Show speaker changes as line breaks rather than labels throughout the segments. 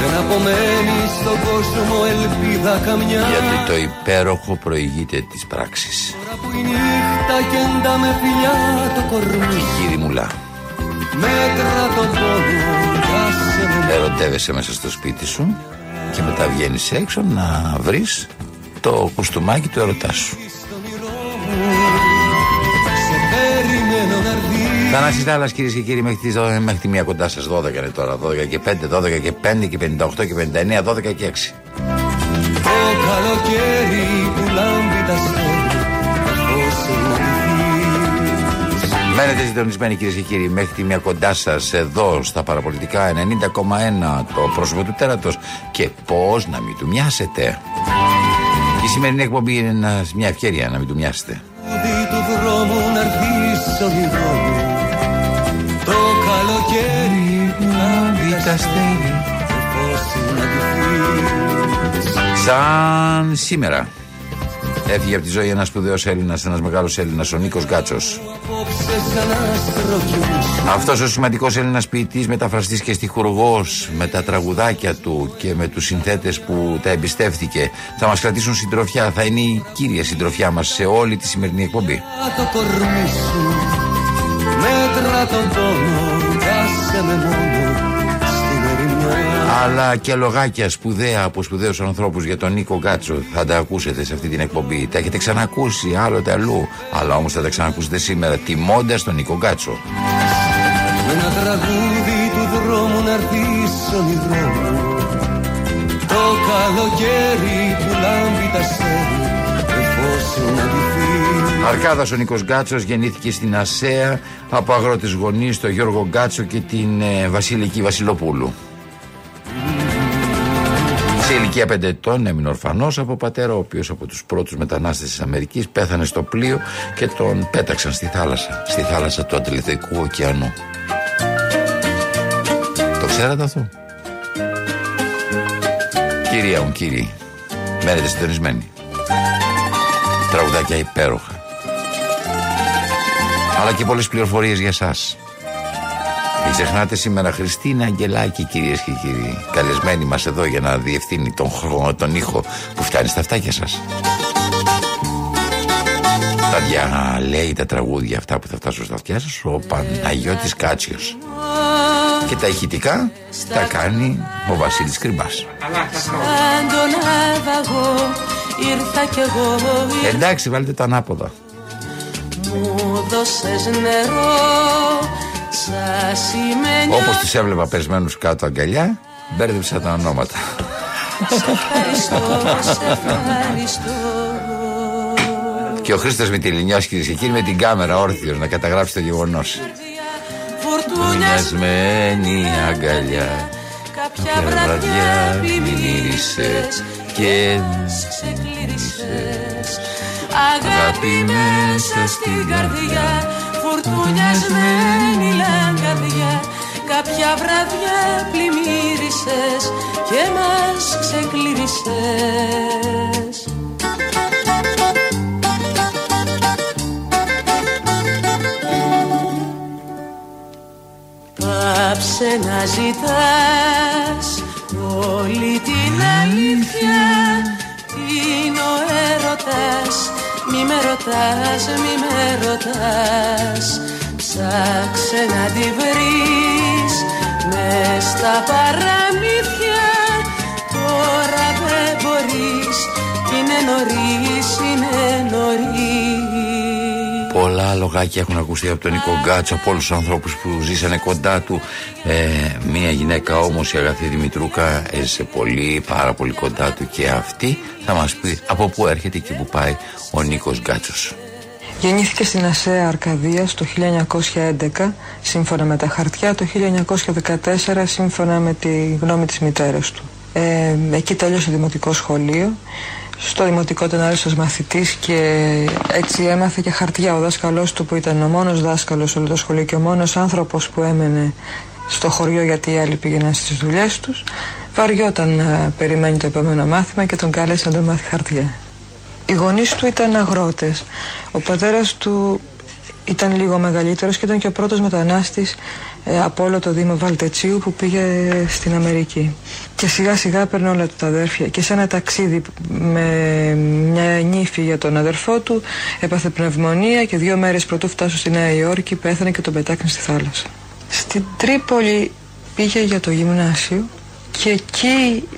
Δεν απομένει στον κόσμο ελπίδα καμιά. Γιατί το υπέροχο προηγείται της πράξης. Τώρα που η νύχτα κεντά με φιλιά το κορμί. Κύριε Μουλά. Μέτρα τον πόνο Ερωτεύεσαι μέσα στο σπίτι σου Και μετά βγαίνεις έξω να βρεις Το κουστούμάκι του ερωτάς σου Θανάσης Δάλλας κυρίες και κύριοι μέχρι, τις, μέχρι τη μία κοντά σας 12 είναι τώρα 12 και 5, 12 και 5 και 58 και 59, 12 και 6 Το καλοκαίρι που λάμπει τα Μένετε συντονισμένοι κυρίες και κύριοι μέχρι τη μία κοντά σας εδώ στα παραπολιτικά 90,1 το πρόσωπο του τέρατος και πώς να μην του μοιάσετε. Η σημερινή εκπομπή είναι μια ευκαιρία να μην του μοιάσετε. Του δρόμου να τα στέλνει Σαν σήμερα Έφυγε από τη ζωή ένας σπουδαίος Έλληνας, ένας μεγάλος Έλληνας, ο Νίκος Γκάτσος. Αυτός ο σημαντικός Έλληνας ποιητής, μεταφραστής και στοιχουργό με τα τραγουδάκια του και με τους συνθέτες που τα εμπιστεύτηκε, θα μας κρατήσουν συντροφιά. Θα είναι η κύρια συντροφιά μας σε όλη τη σημερινή εκπομπή. Μέτρα τον πόνο, με μόνο αλλά και λογάκια σπουδαία από σπουδαίους ανθρώπους για τον Νίκο Γκάτσο θα τα ακούσετε σε αυτή την εκπομπή. Τα έχετε ξανακούσει άλλοτε αλλού. Αλλά όμως θα τα ξανακούσετε σήμερα τιμώντας τον Νίκο Γκάτσο. Με ένα τραγούδι του δρόμου να έρθει Το καλοκαίρι που λάμπει τα στέλνει Αρκάδας ο Νίκος Γκάτσο γεννήθηκε στην Ασέα από αγρότε γονείς, τον Γιώργο Γκάτσο και την ε, Βασιλική Βασιλοπούλου. Σε ηλικία 5 ετών έμεινε ορφανός από πατέρα, ο οποίος από τους πρώτους μετανάστες της Αμερικής πέθανε στο πλοίο και τον πέταξαν στη θάλασσα, στη θάλασσα του Ατλαντικού ωκεανού. Το ξέρατε αυτό; Κυρία μου, κύριοι, μένετε συντονισμένοι. Τραγουδάκια υπέροχα. Αλλά και πολλές πληροφορίες για σας. Μην ξεχνάτε σήμερα Χριστίνα Αγγελάκη κυρίες και κύριοι. Καλεσμένη μας εδώ για να διευθύνει τον, τον ήχο που φτάνει στα αυτάκια σας. Τα διαλέει τα τραγούδια αυτά που θα φτάσουν στα αυτιά σας ο Παναγιώτης Κάτσιος. Και τα ηχητικά τα κάνει ο Βασίλης Κρυμπάς. Εντάξει βάλτε τα ανάποδα. Μου δώσες νερό όπως τις έβλεπα περισμένους κάτω αγκαλιά Μπέρδεψα τα ονόματα. Και ο Χρήστος Μητυλινιάς κυρίες και κύριοι με την κάμερα όρθιος να καταγράψει το γεγονός. Φουρτουνιασμένη αγκαλιά Κάποια βραδιά πλημμύρισες και ξεκλήρισες Αγάπη μέσα στην καρδιά φουρτουνιασμένη λαγκαδιά Κάποια βραδιά πλημμύρισες και μας ξεκλήρισες. Πάψε να ζητάς όλη την αλήθεια με ρωτάς, μη με ρωτάς. Ψάξε να τη βρεις Μες στα παραμύθια. Τώρα δεν μπορείς Είναι νωρίς, είναι νωρίς Πολλά λογάκια έχουν ακουστεί από τον Νίκο Γκάτσο, από όλους τους ανθρώπους που ζήσανε κοντά του. Ε, μία γυναίκα όμως, η αγαθή Δημητρούκα, έζησε πολύ, πάρα πολύ κοντά του και αυτή θα μας πει από πού έρχεται και πού πάει ο Νίκος Γκάτσος.
Γεννήθηκε στην Ασέα Αρκαδία το 1911 σύμφωνα με τα χαρτιά, το 1914 σύμφωνα με τη γνώμη της μητέρας του. Ε, εκεί τέλειωσε δημοτικό σχολείο. Στο δημοτικό ήταν άρεστος μαθητής και έτσι έμαθε και χαρτιά. Ο δάσκαλός του που ήταν ο μόνος δάσκαλος όλο το σχολείο και ο μόνος άνθρωπος που έμενε στο χωριό γιατί οι άλλοι πήγαιναν στις δουλειές τους βαριόταν να περιμένει το επόμενο μάθημα και τον κάλεσε να το μάθει χαρτιά. Οι γονείς του ήταν αγρότες. Ο πατέρας του ήταν λίγο μεγαλύτερος και ήταν και ο πρώτος μετανάστης ε, από όλο το Δήμο Βαλτετσίου που πήγε στην Αμερική. Και σιγά σιγά παίρνει όλα του τα αδέρφια και σε ένα ταξίδι με μια νύφη για τον αδερφό του έπαθε πνευμονία και δύο μέρες πρωτού φτάσω στη Νέα Υόρκη πέθανε και τον πετάκαν στη θάλασσα. Στην Τρίπολη πήγε για το γυμνάσιο και εκεί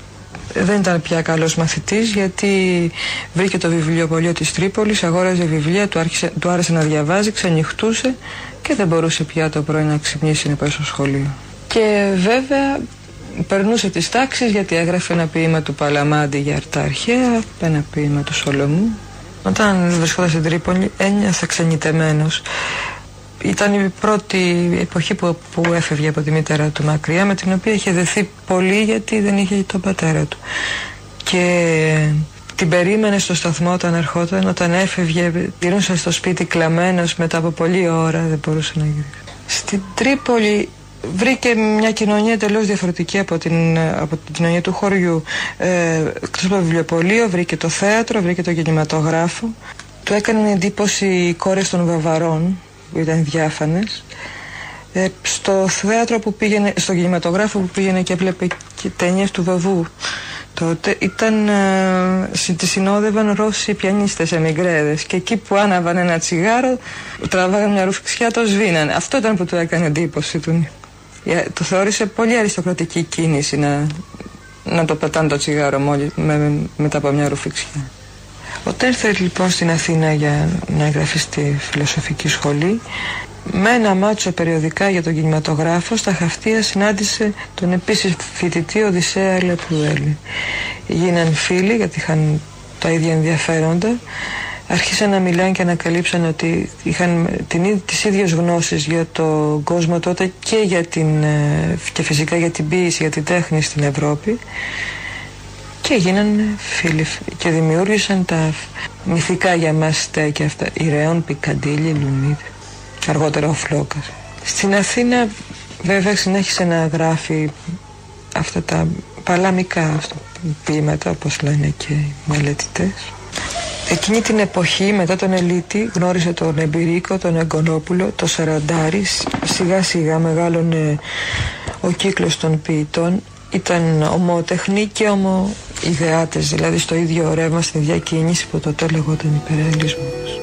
δεν ήταν πια καλός μαθητής γιατί βρήκε το βιβλιοπωλείο της Τρίπολης, αγόραζε βιβλία, του, άρχισε, του άρεσε να διαβάζει, ξενυχτούσε και δεν μπορούσε πια το πρωί να ξυπνήσει να πάει στο σχολείο. Και βέβαια περνούσε τις τάξεις γιατί έγραφε ένα ποίημα του Παλαμάντη για αρτά αρχαία, ένα ποίημα του Σολομού. Όταν βρισκόταν στην Τρίπολη ένιωθε ξενιτεμένος ήταν η πρώτη εποχή που, που έφευγε από τη μητέρα του μακριά με την οποία είχε δεθεί πολύ γιατί δεν είχε τον πατέρα του και την περίμενε στο σταθμό όταν ερχόταν όταν έφευγε γυρνούσε στο σπίτι κλαμμένος μετά από πολλή ώρα δεν μπορούσε να γυρίσει στην Τρίπολη βρήκε μια κοινωνία εντελώς διαφορετική από την, από την κοινωνία του χωριού. Ε, εκτός από το βιβλιοπωλείο, βρήκε το θέατρο, βρήκε το κινηματογράφο. Του έκανε εντύπωση οι κόρες των Βαβαρών, που ήταν διάφανες. Ε, στο θέατρο που πήγαινε, στο κινηματογράφο που πήγαινε και έβλεπε και ταινίες του Βαβού τότε ήταν, ε, τη συνόδευαν Ρώσοι πιανίστες εμιγρέδες. Και εκεί που άναβαν ένα τσιγάρο τραβάγαν μια ρουφιξιά το σβήνανε. Αυτό ήταν που του έκανε εντύπωση του. Ε, το θεώρησε πολύ αριστοκρατική κίνηση να, να το πετάνε το τσιγάρο μόλι, με, μετά από μια ρουφιξιά όταν ήρθε λοιπόν στην Αθήνα για να εγγραφεί στη φιλοσοφική σχολή, με ένα μάτσο περιοδικά για τον κινηματογράφο, στα χαυτία συνάντησε τον επίσης φοιτητή Οδυσσέα Λεπρουέλη. Γίναν φίλοι γιατί είχαν τα ίδια ενδιαφέροντα. Άρχισαν να μιλάνε και ανακαλύψαν ότι είχαν την, τις ίδιες γνώσεις για τον κόσμο τότε και, για την, ε, και φυσικά για την ποίηση, για την τέχνη στην Ευρώπη και έγιναν φίλοι και δημιούργησαν τα μυθικά για μας στέκια αυτά. Ιρέων, Πικαντήλη, Λουνίδη και αργότερα ο Φλόκας. Στην Αθήνα βέβαια συνέχισε να γράφει αυτά τα παλαμικά ποίηματα όπως λένε και οι μελετητές. Εκείνη την εποχή μετά τον Ελίτη γνώρισε τον Εμπειρίκο, τον Εγκονόπουλο, τον Σαραντάρης. Σιγά σιγά μεγάλωνε ο κύκλος των ποιητών ήταν ομότεχνοι και ομοειδεάτες, δηλαδή στο ίδιο ρεύμα, στην ίδια κίνηση που τότε λεγόταν υπερελισμός.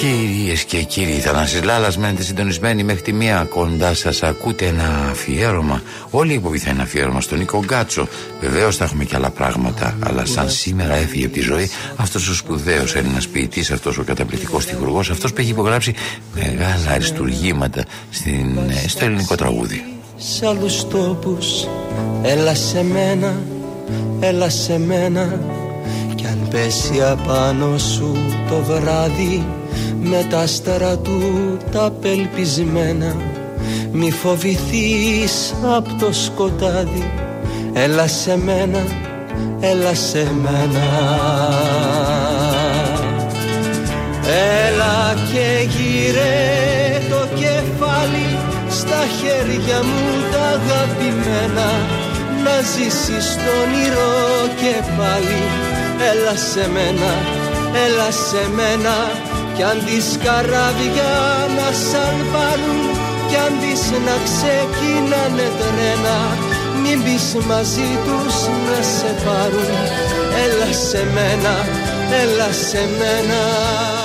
Κυρίες και κύριοι, Θανάσης Λάλας μένετε συντονισμένοι μέχρι τη μία κοντά σας ακούτε ένα αφιέρωμα όλη η εκπομπή θα είναι αφιέρωμα στον Νίκο Γκάτσο. Βεβαίως θα έχουμε και άλλα πράγματα αλλά σαν σήμερα έφυγε από τη ζωή αυτός ο σπουδαίος Έλληνας ποιητής αυτός ο καταπληκτικός στιχουργός αυτός που έχει υπογράψει μεγάλα αριστουργήματα στην, ε, στο ελληνικό τραγούδι
σε άλλους τόπους. Έλα σε μένα, έλα σε μένα. Κι αν πέσει απάνω σου το βράδυ Με τα άστερα του τα πελπισμένα Μη φοβηθείς από το σκοτάδι. Έλα σε μένα, έλα σε μένα. Έλα και γύρε το κεφάλι στα χέρια μου τα αγαπημένα. Να ζήσεις το όνειρο και πάλι. Έλα σε μένα, έλα σε μένα. Κι αν τις καράβια να σαλπάρουν κι αν τις να ξεκινάνε τρένα μην πεις μαζί τους να σε πάρουν. Έλα σε μένα, έλα σε μένα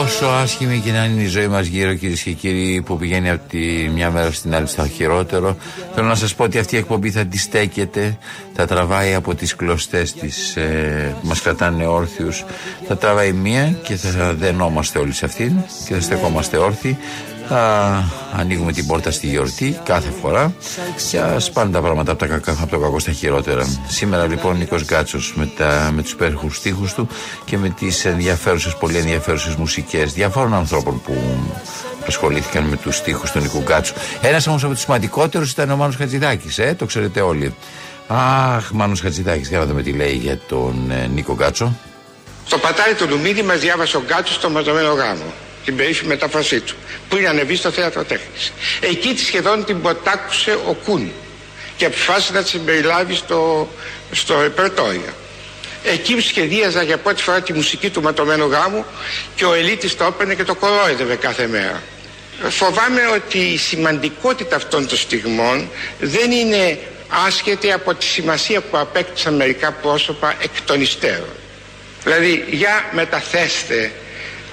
Όσο άσχημη και να είναι η ζωή μας γύρω, κυρίες και κύριοι, που πηγαίνει από τη μια μέρα στην άλλη στο χειρότερο, θέλω να σας πω ότι αυτή η εκπομπή θα τη στέκεται, θα τραβάει από τις κλωστές της ε, που μας κρατάνε όρθιους. Θα τραβάει μία και θα δενόμαστε όλοι σε αυτήν και θα στεκόμαστε όρθιοι. Θα ανοίγουμε την πόρτα στη γιορτή κάθε φορά και ας πάνε τα πράγματα από, τα κακά, από το κακό στα χειρότερα. Σήμερα λοιπόν Νίκος Γκάτσος με, με τους υπέροχους στίχους του και με τις ενδιαφέρουσες, πολύ ενδιαφέρουσες μουσικές διαφόρων ανθρώπων που ασχολήθηκαν με τους στίχους του Νίκου Γκάτσου. Ένας όμως από τους σημαντικότερους ήταν ο Μάνος Χατζηδάκης, ε, το ξέρετε όλοι. Αχ, Μάνος Χατζηδάκης, για να δούμε τι λέει για τον ε, Νίκο Γκάτσο.
Στο πατάρι του Λουμίδη μας διάβασε ο Γκάτσος στο μαζεμένο γάμο την περίφημη μετάφρασή του, που είναι ανεβεί στο θέατρο τέχνης. Εκεί τη σχεδόν την ποτάκουσε ο Κούν και αποφάσισε να τη συμπεριλάβει στο, στο ρεπερτόριο. Εκεί σχεδίαζα για πρώτη φορά τη μουσική του ματωμένου γάμου και ο Ελίτης το έπαιρνε και το κορόιδευε κάθε μέρα. Φοβάμαι ότι η σημαντικότητα αυτών των στιγμών δεν είναι άσχετη από τη σημασία που απέκτησαν μερικά πρόσωπα εκ των υστέρων. Δηλαδή, για μεταθέστε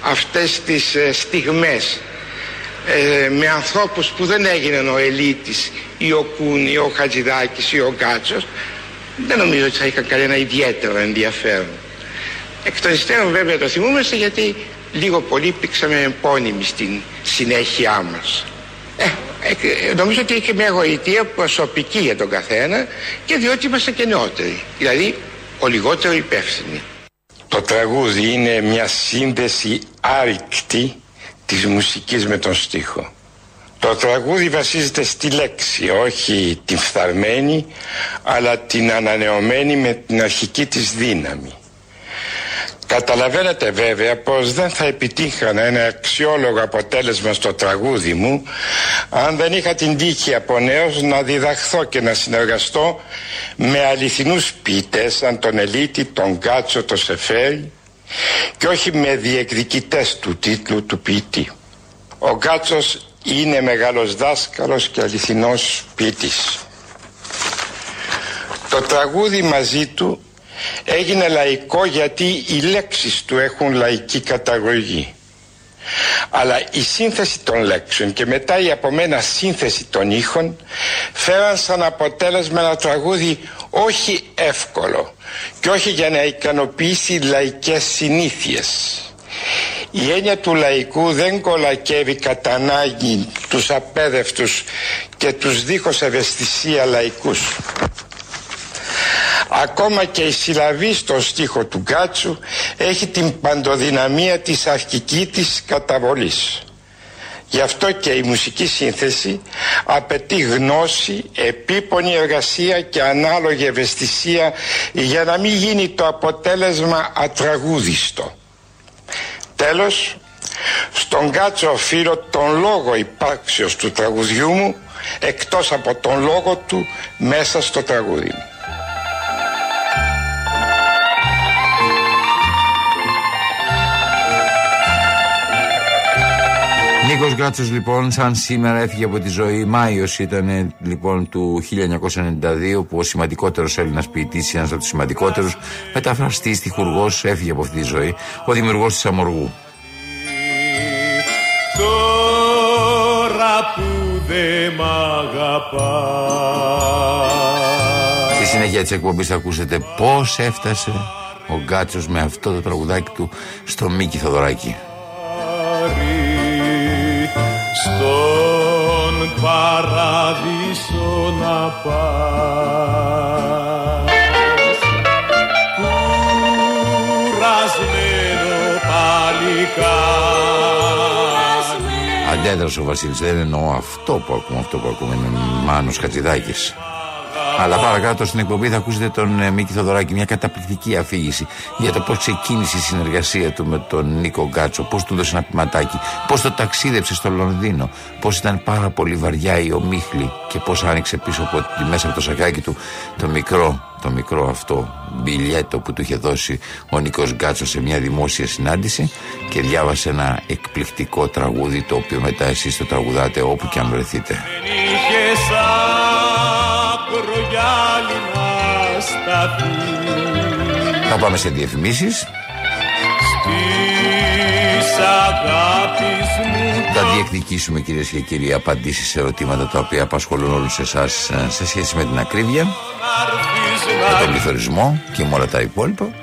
αυτές τις ε, στιγμές ε, με ανθρώπους που δεν έγιναν ο Ελίτης ή ο Κούν ή ο Χατζηδάκης ή ο Γκάτσος δεν νομίζω ότι θα είχαν κανένα ιδιαίτερο ενδιαφέρον. Εκ των υστέρων βέβαια το θυμούμαστε γιατί λίγο πολύ υπήρξαμε επώνυμοι στην συνέχειά μας. Ε, ε, νομίζω ότι είχε μια γοητεία προσωπική για τον καθένα και διότι είμαστε και νεότεροι, δηλαδή ο λιγότερο υπεύθυνοι. Το τραγούδι είναι μια σύνδεση άρρηκτη της μουσικής με τον στίχο. Το τραγούδι βασίζεται στη λέξη, όχι την φθαρμένη, αλλά την ανανεωμένη με την αρχική της δύναμη. Καταλαβαίνετε βέβαια πως δεν θα επιτύχανα ένα αξιόλογο αποτέλεσμα στο τραγούδι μου αν δεν είχα την τύχη από νέος να διδαχθώ και να συνεργαστώ με αληθινούς ποιητές σαν τον Ελίτη, τον Γκάτσο, τον Σεφέρι και όχι με διεκδικητές του τίτλου του ποιητή. Ο Γκάτσος είναι μεγάλος δάσκαλος και αληθινός ποιητής. Το τραγούδι μαζί του έγινε λαϊκό γιατί οι λέξεις του έχουν λαϊκή καταγωγή. Αλλά η σύνθεση των λέξεων και μετά η από μένα σύνθεση των ήχων φέραν σαν αποτέλεσμα ένα τραγούδι όχι εύκολο και όχι για να ικανοποιήσει λαϊκές συνήθειες. Η έννοια του λαϊκού δεν κολακεύει κατά ανάγκη τους απέδευτους και τους δίχως ευαισθησία λαϊκούς Ακόμα και η συλλαβή στο στίχο του Γκάτσου έχει την παντοδυναμία της αρχική της καταβολής. Γι' αυτό και η μουσική σύνθεση απαιτεί γνώση, επίπονη εργασία και ανάλογη ευαισθησία για να μην γίνει το αποτέλεσμα ατραγούδιστο. Τέλος, στον Γκάτσο οφείλω τον λόγο υπάρξεως του τραγουδιού μου εκτός από τον λόγο του μέσα στο τραγούδι μου.
Νίκο Γκάτσο λοιπόν, σαν σήμερα έφυγε από τη ζωή. Μάιος ήταν λοιπόν του 1992 που ο σημαντικότερος Έλληνας ποιητής, ένας από τους σημαντικότερους, μεταφραστής, τυχουργός, έφυγε από αυτή τη ζωή. Ο δημιουργός της Αμοργού.
Τώρα που δεν μ' αγαπάς.
Στη συνέχεια της εκπομπής θα ακούσετε πώς έφτασε ο Γκάτσο με αυτό το τραγουδάκι του στο Μίκη Θοδωράκη
παράδεισο να πας. Κουρασμένο παλικάρι
Αντέδρασε ο Βασίλης, δεν εννοώ αυτό που ακούμε, αυτό που ακούμε είναι Μάνος Χατζηδάκης αλλά παρακάτω στην εκπομπή θα ακούσετε τον ε, Μίκη Θοδωράκη μια καταπληκτική αφήγηση για το πώς ξεκίνησε η συνεργασία του με τον Νίκο Γκάτσο, πώς του δώσε ένα πηματάκι, πώς το ταξίδεψε στο Λονδίνο, πώς ήταν πάρα πολύ βαριά η ομίχλη και πώς άνοιξε πίσω από τη μέσα από το σακάκι του το μικρό, το μικρό αυτό μπιλιέτο που του είχε δώσει ο Νίκος Γκάτσος σε μια δημόσια συνάντηση και διάβασε ένα εκπληκτικό τραγούδι το οποίο μετά εσείς το τραγουδάτε όπου και αν βρεθείτε. Θα πάμε σε διαφημίσεις. Θα διεκδικήσουμε κυρίες και κύριοι απαντήσεις σε ερωτήματα τα οποία απασχολούν όλους εσάς σε σχέση με την ακρίβεια με τον πληθωρισμό και με όλα τα υπόλοιπα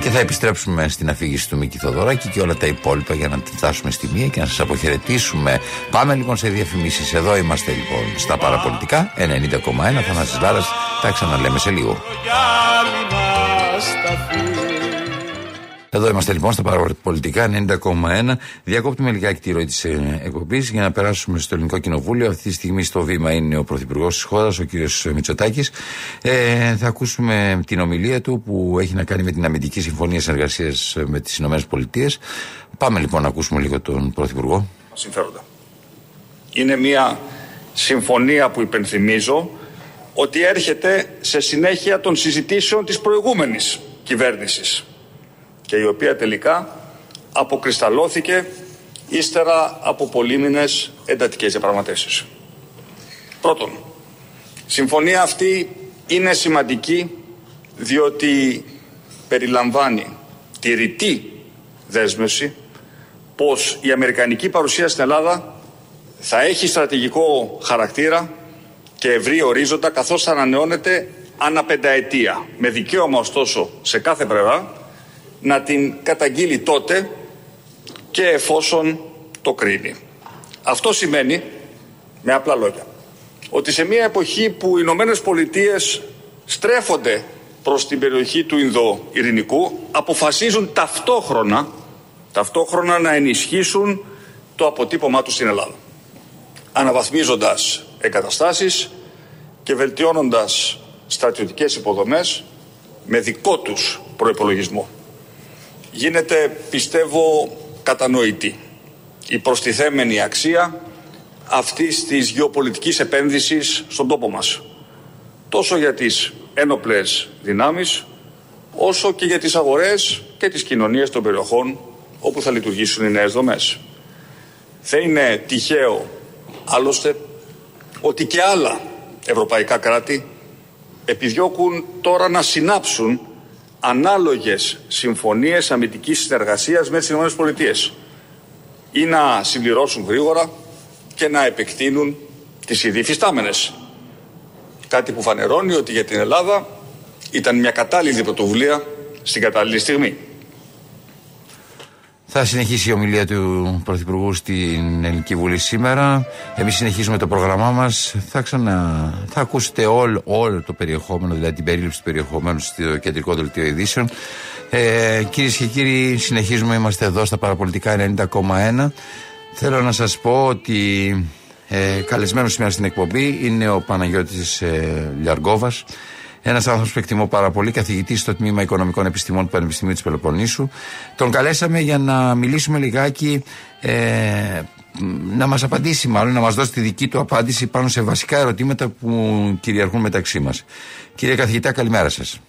Και θα επιστρέψουμε στην αφήγηση του Μίκη Θοδωράκη και όλα τα υπόλοιπα για να τη φτάσουμε στη μία και να σας αποχαιρετήσουμε. Πάμε λοιπόν σε διαφημίσεις. Εδώ είμαστε λοιπόν στα παραπολιτικά 90,1 Θανάσης Λάρας. Τα ξαναλέμε σε λίγο. Εδώ είμαστε λοιπόν στα παραπολιτικά 90,1. Διακόπτουμε λιγάκι τη ροή της ε, εκπομπής για να περάσουμε στο Ελληνικό Κοινοβούλιο. Αυτή τη στιγμή στο βήμα είναι ο Πρωθυπουργός της χώρας, ο κ. Μητσοτάκης. Ε, θα ακούσουμε την ομιλία του που έχει να κάνει με την αμυντική συμφωνία συνεργασίας με τις ΗΠΑ. Πάμε λοιπόν να ακούσουμε λίγο τον Πρωθυπουργό.
Συμφέροντα. Είναι μια συμφωνία που υπενθυμίζω ότι έρχεται σε συνέχεια των συζητήσεων της προηγούμενης κυβέρνησης και η οποία τελικά αποκρισταλώθηκε ύστερα από πολύμηνες εντατικές διαπραγματεύσεις. Πρώτον, συμφωνία αυτή είναι σημαντική διότι περιλαμβάνει τη ρητή δέσμευση πως η αμερικανική παρουσία στην Ελλάδα θα έχει στρατηγικό χαρακτήρα και ευρύ ορίζοντα καθώς θα ανανεώνεται ανά πενταετία με δικαίωμα ωστόσο σε κάθε πλευρά να την καταγγείλει τότε και εφόσον το κρίνει. Αυτό σημαίνει, με απλά λόγια, ότι σε μια εποχή που οι Ηνωμένες Πολιτείες στρέφονται προς την περιοχή του Ινδο-Ειρηνικού, αποφασίζουν ταυτόχρονα, ταυτόχρονα να ενισχύσουν το αποτύπωμά τους στην Ελλάδα. Αναβαθμίζοντας εγκαταστάσεις και βελτιώνοντας στρατιωτικές υποδομές με δικό τους προϋπολογισμό γίνεται πιστεύω κατανοητή η προστιθέμενη αξία αυτής της γεωπολιτικής επένδυσης στον τόπο μας. Τόσο για τις ένοπλες δυνάμεις, όσο και για τις αγορές και τις κοινωνίες των περιοχών όπου θα λειτουργήσουν οι νέες δομές. Θα είναι τυχαίο, άλλωστε, ότι και άλλα ευρωπαϊκά κράτη επιδιώκουν τώρα να συνάψουν ανάλογες συμφωνίες αμυντικής συνεργασίας με τις ΗΠΑ ή να συμπληρώσουν γρήγορα και να επεκτείνουν τις ήδη φυστάμενες. Κάτι που φανερώνει ότι για την Ελλάδα ήταν μια κατάλληλη πρωτοβουλία στην κατάλληλη στιγμή.
Θα συνεχίσει η ομιλία του Πρωθυπουργού στην Ελληνική Βουλή σήμερα. Εμείς συνεχίζουμε το πρόγραμμά μας. Θα, ξανα... θα ακούσετε όλο, όλο το περιεχόμενο, δηλαδή την περίληψη του περιεχομένου στο κεντρικό δελτίο ειδήσεων. Ε, Κυρίες και κύριοι, συνεχίζουμε. Είμαστε εδώ στα παραπολιτικά 90,1. Θέλω να σας πω ότι ε, καλεσμένος σήμερα στην εκπομπή είναι ο Παναγιώτης ε, Λιαργόβας ένας άνθρωπος που εκτιμώ πάρα πολύ, καθηγητής στο τμήμα Οικονομικών Επιστημών του Πανεπιστημίου της Πελοποννήσου. Τον καλέσαμε για να μιλήσουμε λιγάκι, ε, να μας απαντήσει μάλλον, να μας δώσει τη δική του απάντηση πάνω σε βασικά ερωτήματα που κυριαρχούν μεταξύ μας. Κύριε καθηγητά, καλημέρα σας.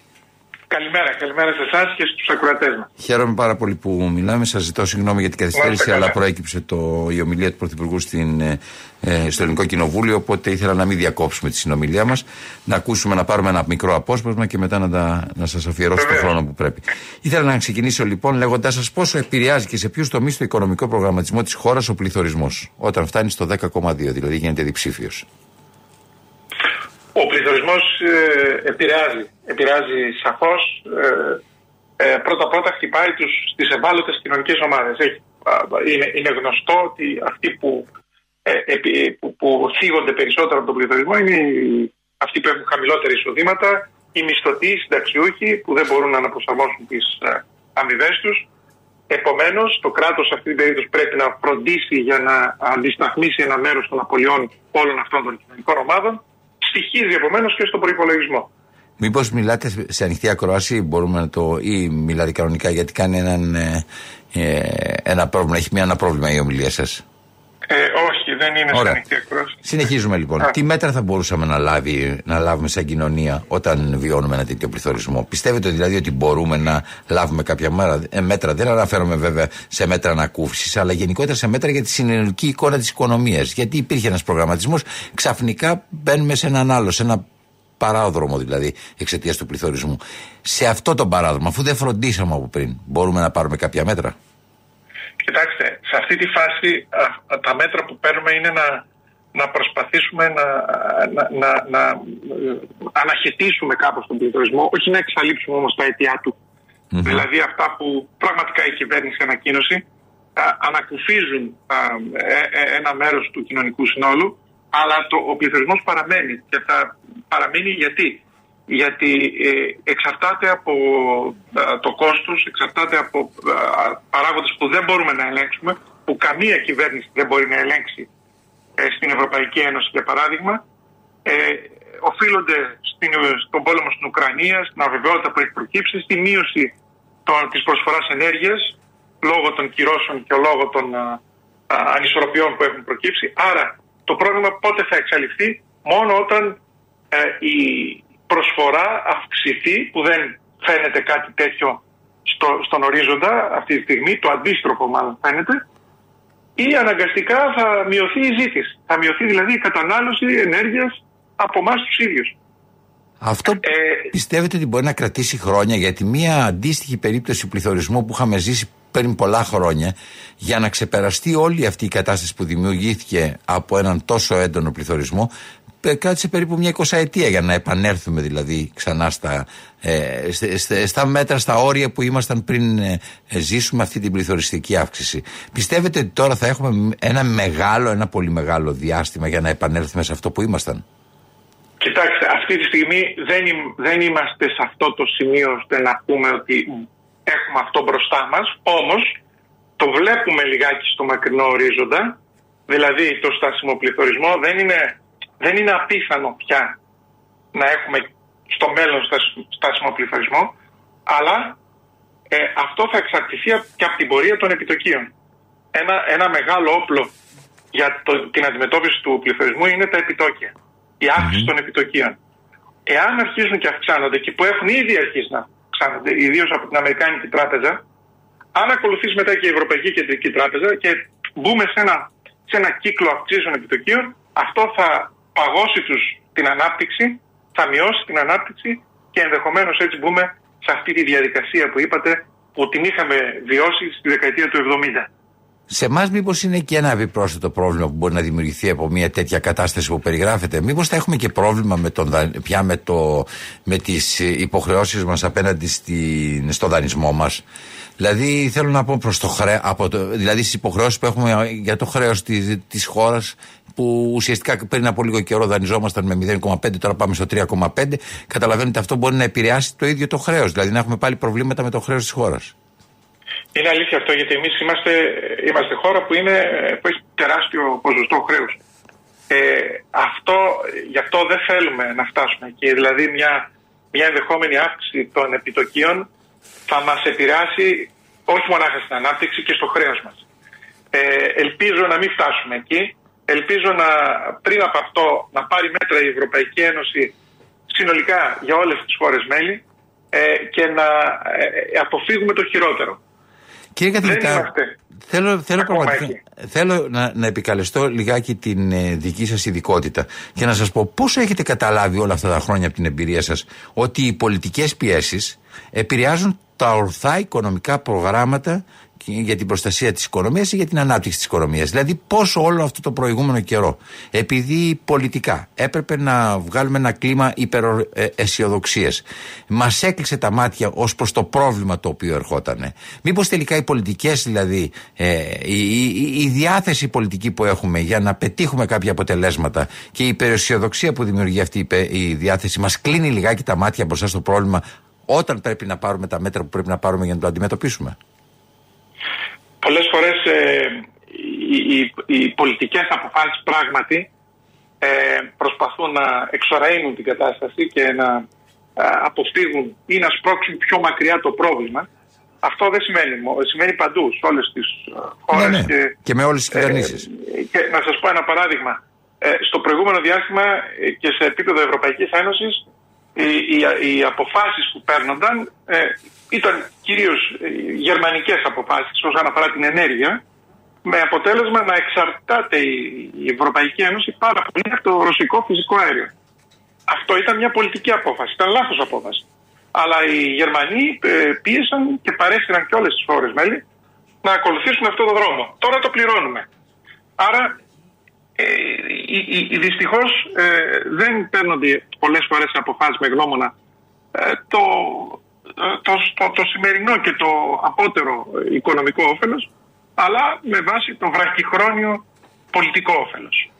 Καλημέρα, καλημέρα σε εσάς και στους ακροατές μας.
Χαίρομαι πάρα πολύ που μιλάμε. Σας ζητώ συγγνώμη για την καθυστέρηση, αλλά προέκυψε το, η ομιλία του Πρωθυπουργού στην, ε, ε, στο Ελληνικό Κοινοβούλιο. Οπότε ήθελα να μην διακόψουμε τη συνομιλία μας, να ακούσουμε, να πάρουμε ένα μικρό απόσπασμα και μετά να, να σας αφιερώσω τον χρόνο που πρέπει. Ήθελα να ξεκινήσω λοιπόν λέγοντάς σας πόσο επηρεάζει και σε ποιους τομείς το οικονομικό προγραμματισμό της χώρας ο πληθωρισμός, όταν φτάνει στο 10,2, δηλαδή γίνεται διψήφιος.
Ο πληθωρισμός ε, επηρεάζει, επηρεάζει σαφώς. Ε, ε, πρώτα-πρώτα χτυπάει τους, τις ευάλωτες κοινωνικές ομάδες. είναι, είναι γνωστό ότι αυτοί που, ε, που, που θίγονται περισσότερο από τον πληθωρισμό είναι αυτοί που έχουν χαμηλότερα εισοδήματα, οι μισθωτοί, οι συνταξιούχοι που δεν μπορούν να αναπροσαρμόσουν τις ε, αμοιβές τους. Επομένως, το κράτος σε αυτή την περίπτωση πρέπει να φροντίσει για να αντισταθμίσει ένα μέρος των απολειών όλων αυτών των κοινωνικών ομάδων στοιχίζει επομένως και στον προπολογισμό.
Μήπως μιλάτε σε ανοιχτή ακρόαση, μπορούμε να το. ή μιλάτε κανονικά, γιατί κάνει έναν, ε, ε ένα πρόβλημα, έχει μια, ένα πρόβλημα η ομιλία σας.
Ε, όχι, δεν είναι Ωραία. σε ανοιχτή ακρόαση.
Συνεχίζουμε λοιπόν. Α. Τι μέτρα θα μπορούσαμε να, λάβει, να λάβουμε σαν κοινωνία όταν βιώνουμε ένα τέτοιο πληθωρισμό; Πιστεύετε δηλαδή ότι μπορούμε να λάβουμε κάποια μέτρα, ε, μέτρα; Δεν αναφέρομαι βέβαια σε μέτρα ανακούφισης, αλλά γενικότερα σε μέτρα για τη συνολική εικόνα της οικονομίας. Γιατί υπήρχε ένας προγραμματισμός, ξαφνικά μπαίνουμε σε έναν άλλο, σε ένα παράδρομο δηλαδή εξαιτίας του πληθωρισμού. Σε αυτό το παράδρομο, αφού δεν φροντίσαμε από πριν, μπορούμε να πάρουμε κάποια μέτρα;
Κοιτάξτε, σε αυτή τη φάση τα μέτρα που παίρνουμε είναι να, να προσπαθήσουμε να, να, να, να ε, αναχαιτήσουμε κάπως τον πληθωρισμό, όχι να εξαλείψουμε όμως τα αιτιά του. δηλαδή αυτά που πραγματικά η κυβέρνηση ανακοίνωσε, α, ανακουφίζουν α, ε, ε, ένα μέρος του κοινωνικού συνόλου, αλλά το, ο πληθωρισμός παραμένει και θα παραμείνει γιατί; Γιατί ε, εξαρτάται από το κόστος, εξαρτάται από παράγοντες που δεν μπορούμε να ελέγξουμε, που καμία κυβέρνηση δεν μπορεί να ελέγξει στην Ευρωπαϊκή Ένωση για παράδειγμα, ε, οφείλονται στην, στον πόλεμο στην Ουκρανία, στην αβεβαιότητα που έχει προκύψει, στη μείωση τη της προσφοράς ενέργειας λόγω των κυρώσεων και λόγω των α, α, ανισορροπιών που έχουν προκύψει. Άρα το πρόβλημα πότε θα εξαλειφθεί; Μόνο όταν ε, η προσφορά αυξηθεί που δεν φαίνεται κάτι τέτοιο στο, στον ορίζοντα αυτή τη στιγμή, το αντίστροφο μάλλον φαίνεται, ή αναγκαστικά θα μειωθεί η ζήτηση. Θα μειωθεί δηλαδή η κατανάλωση ενέργειας από εμάς τους ίδιους.
Αυτό ε, πιστεύετε ότι μπορεί να κρατήσει χρόνια, γιατί μία αντίστοιχη περίπτωση πληθωρισμού που είχαμε ζήσει πριν πολλά χρόνια, για να ξεπεραστεί όλη αυτή η κατάσταση που δημιουργήθηκε από έναν τόσο έντονο πληθωρισμό, κράτησε περίπου μια εικοσαετία για να επανέλθουμε δηλαδή ξανά στα, ε, στα μέτρα, στα όρια που ήμασταν πριν ε, ζήσουμε αυτή την πληθωριστική αύξηση. Πιστεύετε ότι τώρα θα έχουμε ένα μεγάλο, ένα πολύ μεγάλο διάστημα για να επανέλθουμε σε αυτό που ήμασταν;
Κοιτάξτε, αυτή τη στιγμή δεν, δεν είμαστε σε αυτό το σημείο ώστε να πούμε ότι έχουμε αυτό μπροστά μας. Όμως το βλέπουμε λιγάκι στο μακρινό ορίζοντα. Δηλαδή το στάσιμο πληθωρισμό δεν είναι, δεν είναι απίθανο πια να έχουμε στο μέλλον στάσιμο πληθωρισμό. Αλλά ε, αυτό θα εξαρτηθεί και από την πορεία των επιτοκίων. Ένα, ένα μεγάλο όπλο για το, την αντιμετώπιση του πληθωρισμού είναι τα επιτόκια η αύξηση των επιτοκίων. Εάν αρχίζουν και αυξάνονται και που έχουν ήδη αρχίσει να αυξάνονται, ιδίως από την Αμερικάνικη Τράπεζα, αν ακολουθήσει μετά και η Ευρωπαϊκή Κεντρική Τράπεζα και μπούμε σε ένα, σε ένα κύκλο αυξήσεων επιτοκίων, αυτό θα παγώσει τους την ανάπτυξη, θα μειώσει την ανάπτυξη και ενδεχομένως έτσι μπούμε σε αυτή τη διαδικασία που είπατε που την είχαμε βιώσει στη δεκαετία του 70.
Σε εμάς, μήπως είναι και ένα επιπρόσθετο πρόβλημα που μπορεί να δημιουργηθεί από μια τέτοια κατάσταση που περιγράφεται; Μήπως θα έχουμε και πρόβλημα με τον, πια με, το, με τις υποχρεώσεις μας απέναντι στην, στο δανεισμό μας; Δηλαδή, θέλω να πω προς το χρέο, δηλαδή στις υποχρεώσεις που έχουμε για το χρέος της της χώρας, που ουσιαστικά πριν από λίγο καιρό δανειζόμασταν με 0,5, τώρα πάμε στο 3,5. Καταλαβαίνετε, αυτό μπορεί να επηρεάσει το ίδιο το χρέος. Δηλαδή, να έχουμε πάλι προβλήματα με το χρέος της χώρας.
Είναι αλήθεια αυτό γιατί εμείς είμαστε, είμαστε χώρα που, είναι, που έχει τεράστιο ποσοστό χρέους. Ε, αυτό, γι' αυτό δεν θέλουμε να φτάσουμε εκεί. Δηλαδή μια, μια ενδεχόμενη αύξηση των επιτοκίων θα μας επηρεάσει όχι μόνο στην ανάπτυξη και στο χρέος μας. Ε, ελπίζω να μην φτάσουμε εκεί. Ελπίζω να πριν από αυτό να πάρει μέτρα η Ευρωπαϊκή Ένωση συνολικά για όλες τις χώρες μέλη ε, και να ε, αποφύγουμε το χειρότερο.
Κύριε καθηγητά, θέλω, θέλω, θέλω να, να επικαλεστώ λιγάκι την ε, δική σας ειδικότητα και να σας πω πώς έχετε καταλάβει όλα αυτά τα χρόνια από την εμπειρία σας ότι οι πολιτικές πιέσεις επηρεάζουν τα ορθά οικονομικά προγράμματα για την προστασία της οικονομίας ή για την ανάπτυξη της οικονομίας. Δηλαδή, πόσο όλο αυτό το προηγούμενο καιρό, επειδή πολιτικά έπρεπε να βγάλουμε ένα κλίμα υπεραισιοδοξίας, μας έκλεισε τα μάτια ως προς το πρόβλημα το οποίο ερχόταν. Μήπως τελικά οι πολιτικές, δηλαδή, ε, η, η, η, διάθεση πολιτική που έχουμε για να πετύχουμε κάποια αποτελέσματα και η υπεραισιοδοξία που δημιουργεί αυτή η διάθεση μας κλείνει λιγάκι τα μάτια μπροστά στο πρόβλημα όταν πρέπει να πάρουμε τα μέτρα που πρέπει να πάρουμε για να το αντιμετωπίσουμε
πολλές φορές ε, οι, οι, οι πολιτικές αποφάσεις πράγματι ε, προσπαθούν να εξοραείνουν την κατάσταση και να ε, αποφύγουν ή να σπρώξουν πιο μακριά το πρόβλημα. Αυτό δεν σημαίνει, σημαίνει παντού, σε όλες τις ε, χώρες. Ναι,
ναι. Και, και με όλες τις κυβερνήσεις.
και να σας πω ένα παράδειγμα. στο προηγούμενο διάστημα και σε επίπεδο Ευρωπαϊκής Ένωσης οι, οι, οι αποφάσεις που παίρνονταν ήταν κυρίως ε, γερμανικές αποφάσεις όσον αφορά την ενέργεια με αποτέλεσμα να εξαρτάται η Ευρωπαϊκή Ένωση πάρα πολύ από το ρωσικό φυσικό αέριο. Αυτό ήταν μια πολιτική απόφαση, ήταν λάθος απόφαση. Αλλά οι Γερμανοί ε, πίεσαν και παρέστηραν και όλες τις χώρες μέλη να ακολουθήσουν αυτόν τον δρόμο. Τώρα το πληρώνουμε. Άρα ε, δυστυχώς ε, δεν παίρνονται πολλές φορές αποφάσεις με γνώμονα ε, το το, το, το σημερινό και το απότερο οικονομικό όφελος, αλλά με βάση το βραχυχρόνιο πολιτικό όφελος.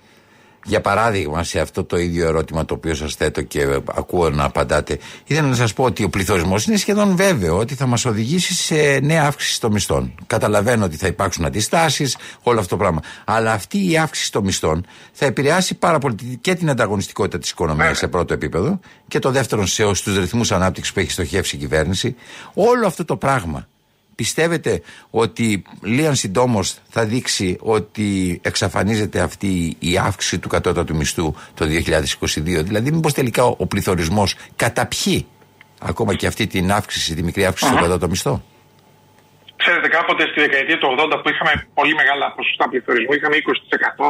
Για παράδειγμα, σε αυτό το ίδιο ερώτημα το οποίο σας θέτω και ακούω να απαντάτε, ήθελα να σας πω ότι ο πληθωρισμός είναι σχεδόν βέβαιο ότι θα μας οδηγήσει σε νέα αύξηση των μισθών. Καταλαβαίνω ότι θα υπάρξουν αντιστάσεις, όλο αυτό το πράγμα. Αλλά αυτή η αύξηση των μισθών θα επηρεάσει πάρα πολύ και την ανταγωνιστικότητα της οικονομίας σε πρώτο επίπεδο και το δεύτερο στου ρυθμούς ανάπτυξης που έχει στοχεύσει η κυβέρνηση. Όλο αυτό το πράγμα Πιστεύετε ότι λίγαν συντόμω θα δείξει ότι εξαφανίζεται αυτή η αύξηση του κατώτατου μισθού το 2022. Δηλαδή, μήπως τελικά ο πληθωρισμός καταπιεί ακόμα και αυτή την αύξηση, τη μικρή αύξηση του κατώτατου μισθού.
Ξέρετε, κάποτε στη δεκαετία του 80 που είχαμε πολύ μεγάλα ποσοστά πληθωρισμού, είχαμε 20%.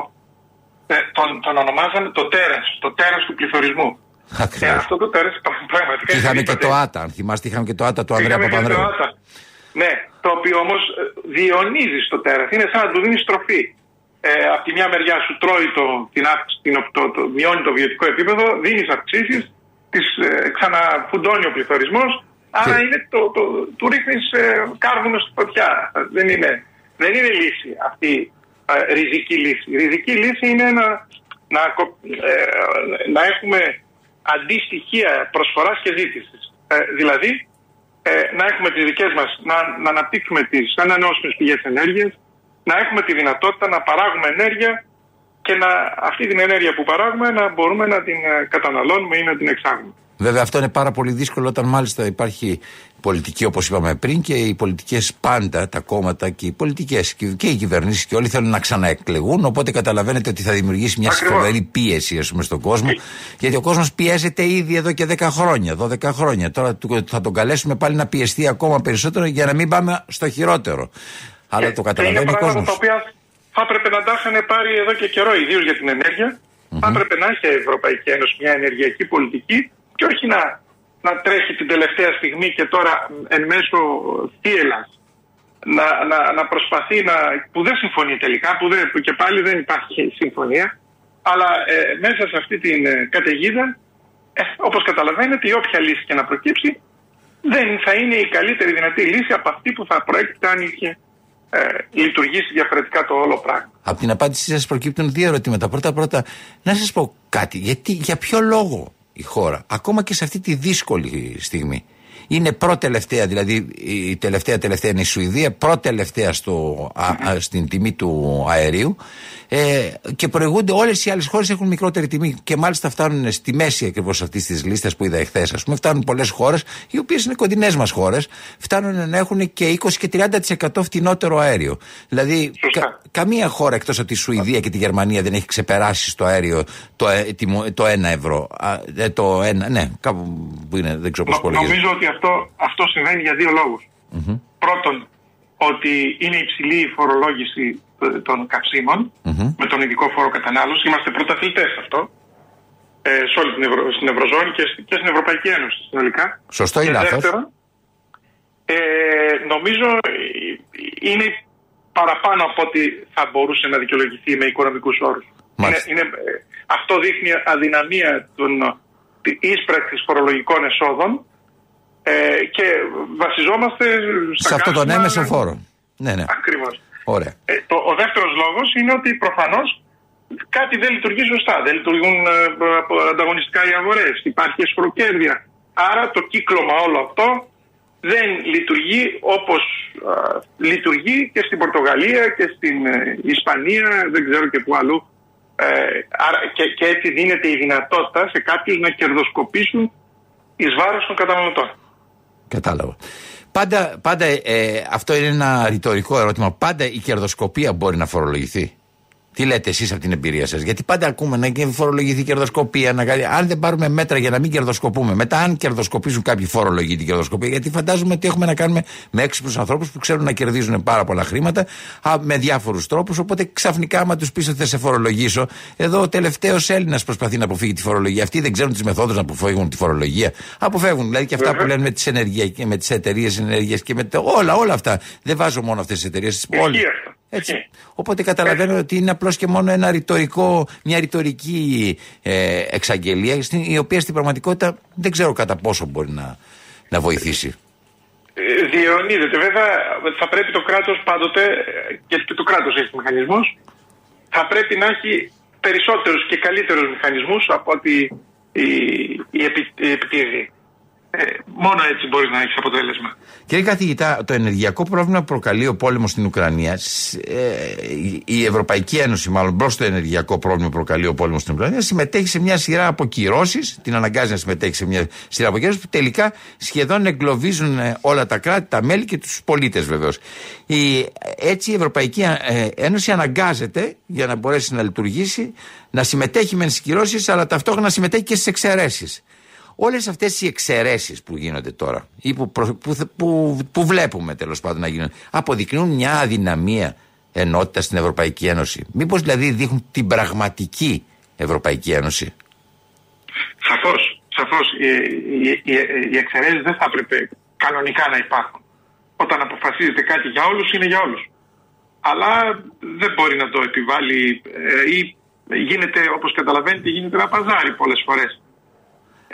Ε, τον, τον ονομάζαμε το τέρα, το τέρα του πληθωρισμού. Ε, αυτό το τέρα πραγματικά.
Είχαμε και το ΆΤΑ, αν θυμάστε, είχαμε και το ΆΤΑ του Ανδρέα Παπανδρέου.
Ναι, το οποίο όμως ε, διαιωνίζει στο τέρας. Είναι σαν να του δίνεις τροφή. Ε, από τη μια μεριά σου τρώει το, την αύξηση, την, το, το, μειώνει το βιωτικό επίπεδο, δίνεις αυξήσεις, ε, ξαναφουντώνει ο πληθωρισμός. Άρα είναι το, το, του ρίχνεις ε, κάρβουνο στη φωτιά. Δεν είναι, δεν είναι λύση αυτή ε, ριζική λύση. Η ριζική λύση είναι να, να, ε, να έχουμε αντίστοιχεία προσφοράς και ζήτησης. Ε, δηλαδή, ε, να έχουμε τις δικές μας, να, να αναπτύξουμε τις ανανεώσιμες πηγές ενέργειας, να έχουμε τη δυνατότητα να παράγουμε ενέργεια και να, αυτή την ενέργεια που παράγουμε να μπορούμε να την ε, καταναλώνουμε ή να την εξάγουμε.
Βέβαια, αυτό είναι πάρα πολύ δύσκολο όταν μάλιστα υπάρχει πολιτική, όπως είπαμε πριν, και οι πολιτικές πάντα, τα κόμματα και οι πολιτικές και οι κυβερνήσεις και όλοι θέλουν να ξαναεκλεγούν. Οπότε καταλαβαίνετε ότι θα δημιουργήσει μια φοβερή πίεση, ας πούμε, στον κόσμο. Γιατί ο κόσμος πιέζεται ήδη εδώ και 10 χρόνια, 12 χρόνια. Τώρα θα τον καλέσουμε πάλι να πιεστεί ακόμα περισσότερο για να μην πάμε στο χειρότερο. Αλλά το καταλαβαίνει ο κόσμος.
τα οποία θα έπρεπε να τα είχαν πάρει εδώ και καιρό, ιδίως για την ενέργεια. Mm-hmm. Θα έπρεπε να έχει η Ευρωπαϊκή Ένωση μια ενεργειακή πολιτική και όχι να, να τρέχει την τελευταία στιγμή και τώρα εν μέσω θύελας να, να, να προσπαθεί να, που δεν συμφωνεί τελικά, που, δεν, που και πάλι δεν υπάρχει συμφωνία, αλλά ε, μέσα σε αυτή την ε, καταιγίδα, ε, όπως καταλαβαίνετε, η όποια λύση και να προκύψει, δεν θα είναι η καλύτερη δυνατή λύση από αυτή που θα προέκυπτε αν είχε ε, λειτουργήσει διαφορετικά το όλο πράγμα.
Από την απάντησή σας προκύπτουν δύο ερωτήματα. Πρώτα-πρώτα, να σας πω κάτι. Γιατί, για ποιο λόγο η χώρα, ακόμα και σε αυτή τη δύσκολη στιγμή. Είναι πρώτη-τελευταία, δηλαδή η τελευταία τελευταία είναι η Σουηδία, πρώτη-τελευταία στην τιμή του αερίου ε, και προηγούνται όλες οι άλλες χώρες έχουν μικρότερη τιμή και μάλιστα φτάνουν στη μέση ακριβώς αυτής της λίστας που είδα εχθές. Α πούμε, φτάνουν πολλές χώρες, οι οποίες είναι κοντινές μας χώρες, φτάνουν να έχουν και 20 και 30% φτηνότερο αέριο. Δηλαδή, κα, καμία χώρα εκτός από τη Σουηδία και τη Γερμανία δεν έχει ξεπεράσει στο αέριο το, ε, το 1 ευρώ. Ε, το 1, ναι, κάπου που είναι, δεν ξέρω πώς
Νομίζω ότι αυτό, αυτό συμβαίνει για δύο λόγους. Mm-hmm. Πρώτον, ότι είναι υψηλή η φορολόγηση των καυσιμων με τον ειδικό φόρο κατανάλωσης. Είμαστε πρωταθλητές σε αυτό. Ε, σε όλη την Ευρω... στην Ευρωζώνη και, και στην Ευρωπαϊκή Ένωση συνολικά.
Σωστό ή λάθο.
ε, νομίζω ε, είναι παραπάνω από ό,τι θα μπορούσε να δικαιολογηθεί με οικονομικούς όρους. Είναι, είναι, ε, αυτό δείχνει αδυναμία των ίσπραξης φορολογικών εσόδων ε, και βασιζόμαστε στα
σε αυτό τον έμεσο φόρο. Ναι, ναι.
Ακριβώς.
Ωραία.
Ε, το, ο δεύτερος λόγος είναι ότι προφανώς κάτι δεν λειτουργεί σωστά. Δεν λειτουργούν ε, ανταγωνιστικά οι αγορές. Υπάρχει εσχροκέρδεια. Άρα το κύκλωμα όλο αυτό δεν λειτουργεί όπως λειτουργεί και στην Πορτογαλία και στην ε, Ισπανία, δεν ξέρω και που αλλού. Ε, άρα και, και έτσι δίνεται η δυνατότητα σε κάποιους να κερδοσκοπήσουν εις βάρος των καταναλωτών.
Κατάλαβα. Πάντα, πάντα ε, αυτό είναι ένα ρητορικό ερώτημα. Πάντα η κερδοσκοπία μπορεί να φορολογηθεί. Τι λέτε εσείς από την εμπειρία σας, Γιατί πάντα ακούμε να φορολογηθεί η κερδοσκοπία. Να... Αν δεν πάρουμε μέτρα για να μην κερδοσκοπούμε, μετά αν κερδοσκοπήσουν κάποιοι φορολογεί την κερδοσκοπία, γιατί φαντάζομαι ότι έχουμε να κάνουμε με έξυπνους ανθρώπους που ξέρουν να κερδίζουν πάρα πολλά χρήματα α, με διάφορους τρόπους. Οπότε ξαφνικά, άμα τους πεις ότι θα σε φορολογήσω, εδώ ο τελευταίος Έλληνας προσπαθεί να αποφύγει τη φορολογία. Αυτοί δεν ξέρουν τις μεθόδους να αποφύγουν τη φορολογία. Αποφεύγουν δηλαδή και αυτά που λένε με τις με τις εταιρείες ενέργειας και με όλα, όλα αυτά. Δεν βάζω μόνο αυτές τις εταιρείες. Έτσι. Οπότε καταλαβαίνω ότι είναι απλώς και μόνο ένα ρητορικό, μια ρητορική ε, εξαγγελία, η οποία στην πραγματικότητα δεν ξέρω κατά πόσο μπορεί να, να βοηθήσει.
ε, διαιωνίζεται. Βέβαια θα πρέπει το κράτος πάντοτε, ε, και το κράτος έχει μηχανισμούς, θα πρέπει να έχει περισσότερους και καλύτερους μηχανισμούς από ότι η, η, επι, η επιτήρηση. Ε, μόνο έτσι μπορεί να έχεις αποτέλεσμα.
Κύριε καθηγητά, το ενεργειακό πρόβλημα που προκαλεί ο πόλεμος στην Ουκρανία, ε, η Ευρωπαϊκή Ένωση, μάλλον μπρος στο ενεργειακό πρόβλημα που προκαλεί ο πόλεμος στην Ουκρανία, συμμετέχει σε μια σειρά αποκυρώσεις, την αναγκάζει να συμμετέχει σε μια σειρά αποκυρώσεις που τελικά σχεδόν εγκλωβίζουν ε, όλα τα κράτη, τα μέλη και τους πολίτες βεβαίως. Έτσι η Ευρωπαϊκή ε, Ένωση αναγκάζεται για να μπορέσει να λειτουργήσει να συμμετέχει με τι κυρώσεις, αλλά ταυτόχρονα να συμμετέχει και στις εξαιρέσεις. Όλες αυτές οι εξαιρέσεις που γίνονται τώρα ή που, που, που, που βλέπουμε τέλος πάντων να γίνονται, αποδεικνύουν μια αδυναμία ενότητας στην Ευρωπαϊκή Ένωση. Μήπως δηλαδή δείχνουν την πραγματική Ευρωπαϊκή Ένωση;
Σαφώς. Σαφώς. Οι, οι, οι, οι εξαιρέσεις δεν θα έπρεπε κανονικά να υπάρχουν. Όταν αποφασίζεται κάτι για όλους, είναι για όλους. Αλλά δεν μπορεί να το επιβάλλει ε, ή γίνεται, όπως καταλαβαίνετε, γίνεται ένα παζάρι πολλές φορές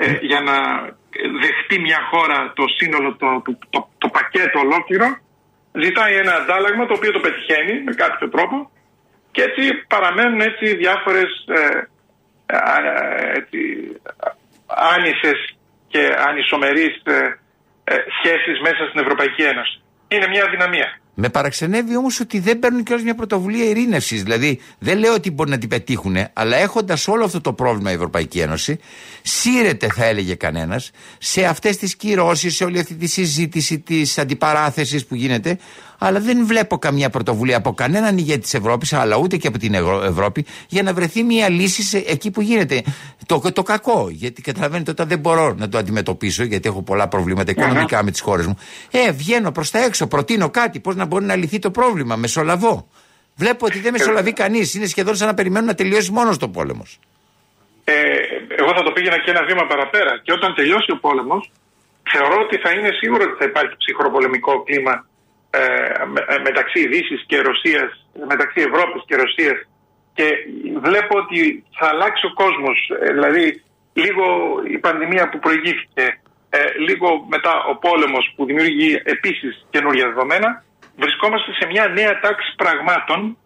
ε, για να δεχτεί μια χώρα το σύνολο, το, το, το, πακέτο ολόκληρο, ζητάει ένα αντάλλαγμα το οποίο το πετυχαίνει με κάποιο τρόπο και έτσι παραμένουν έτσι διάφορες ε, έτσι, άνισες και ανισομερείς ε, ε, σχέσεις μέσα στην Ευρωπαϊκή Ένωση. Είναι μια δυναμία.
Με παραξενεύει όμως ότι δεν παίρνουν κιόλας μια πρωτοβουλία ειρήνευσης. Δηλαδή, δεν λέω ότι μπορεί να την πετύχουν, αλλά έχοντας όλο αυτό το πρόβλημα η Ευρωπαϊκή Ένωση, σύρεται, θα έλεγε κανένας, σε αυτές τις κυρώσεις, σε όλη αυτή τη συζήτηση της αντιπαράθεσης που γίνεται, αλλά δεν βλέπω καμία πρωτοβουλία από κανέναν ηγέτη της Ευρώπης, αλλά ούτε και από την Ευρώπη, για να βρεθεί μια λύση σε εκεί που γίνεται. Το, το κακό. Γιατί καταλαβαίνετε, όταν δεν μπορώ να το αντιμετωπίσω, γιατί έχω πολλά προβλήματα οικονομικά με τις χώρες μου, ε, βγαίνω προς τα έξω, προτείνω κάτι, πώς να μπορεί να λυθεί το πρόβλημα. Μεσολαβώ. Βλέπω ότι δεν μεσολαβεί κανείς. Είναι σχεδόν σαν να περιμένουν να τελειώσει μόνος το πόλεμος.
Ε, εγώ θα το πήγαινα και ένα βήμα παραπέρα. Και όταν τελειώσει ο πόλεμος, θεωρώ ότι θα είναι σίγουρο ότι θα υπάρχει ψυχροπολεμικό κλίμα ε, ε, μεταξύ Δύσης και Ρωσίας, μεταξύ Ευρώπης και Ρωσίας και βλέπω ότι θα αλλάξει ο κόσμος, ε, δηλαδή λίγο η πανδημία που προηγήθηκε, λίγο μετά ο πόλεμος που δημιουργεί επίσης καινούργια δεδομένα, βρισκόμαστε σε μια νέα τάξη πραγμάτων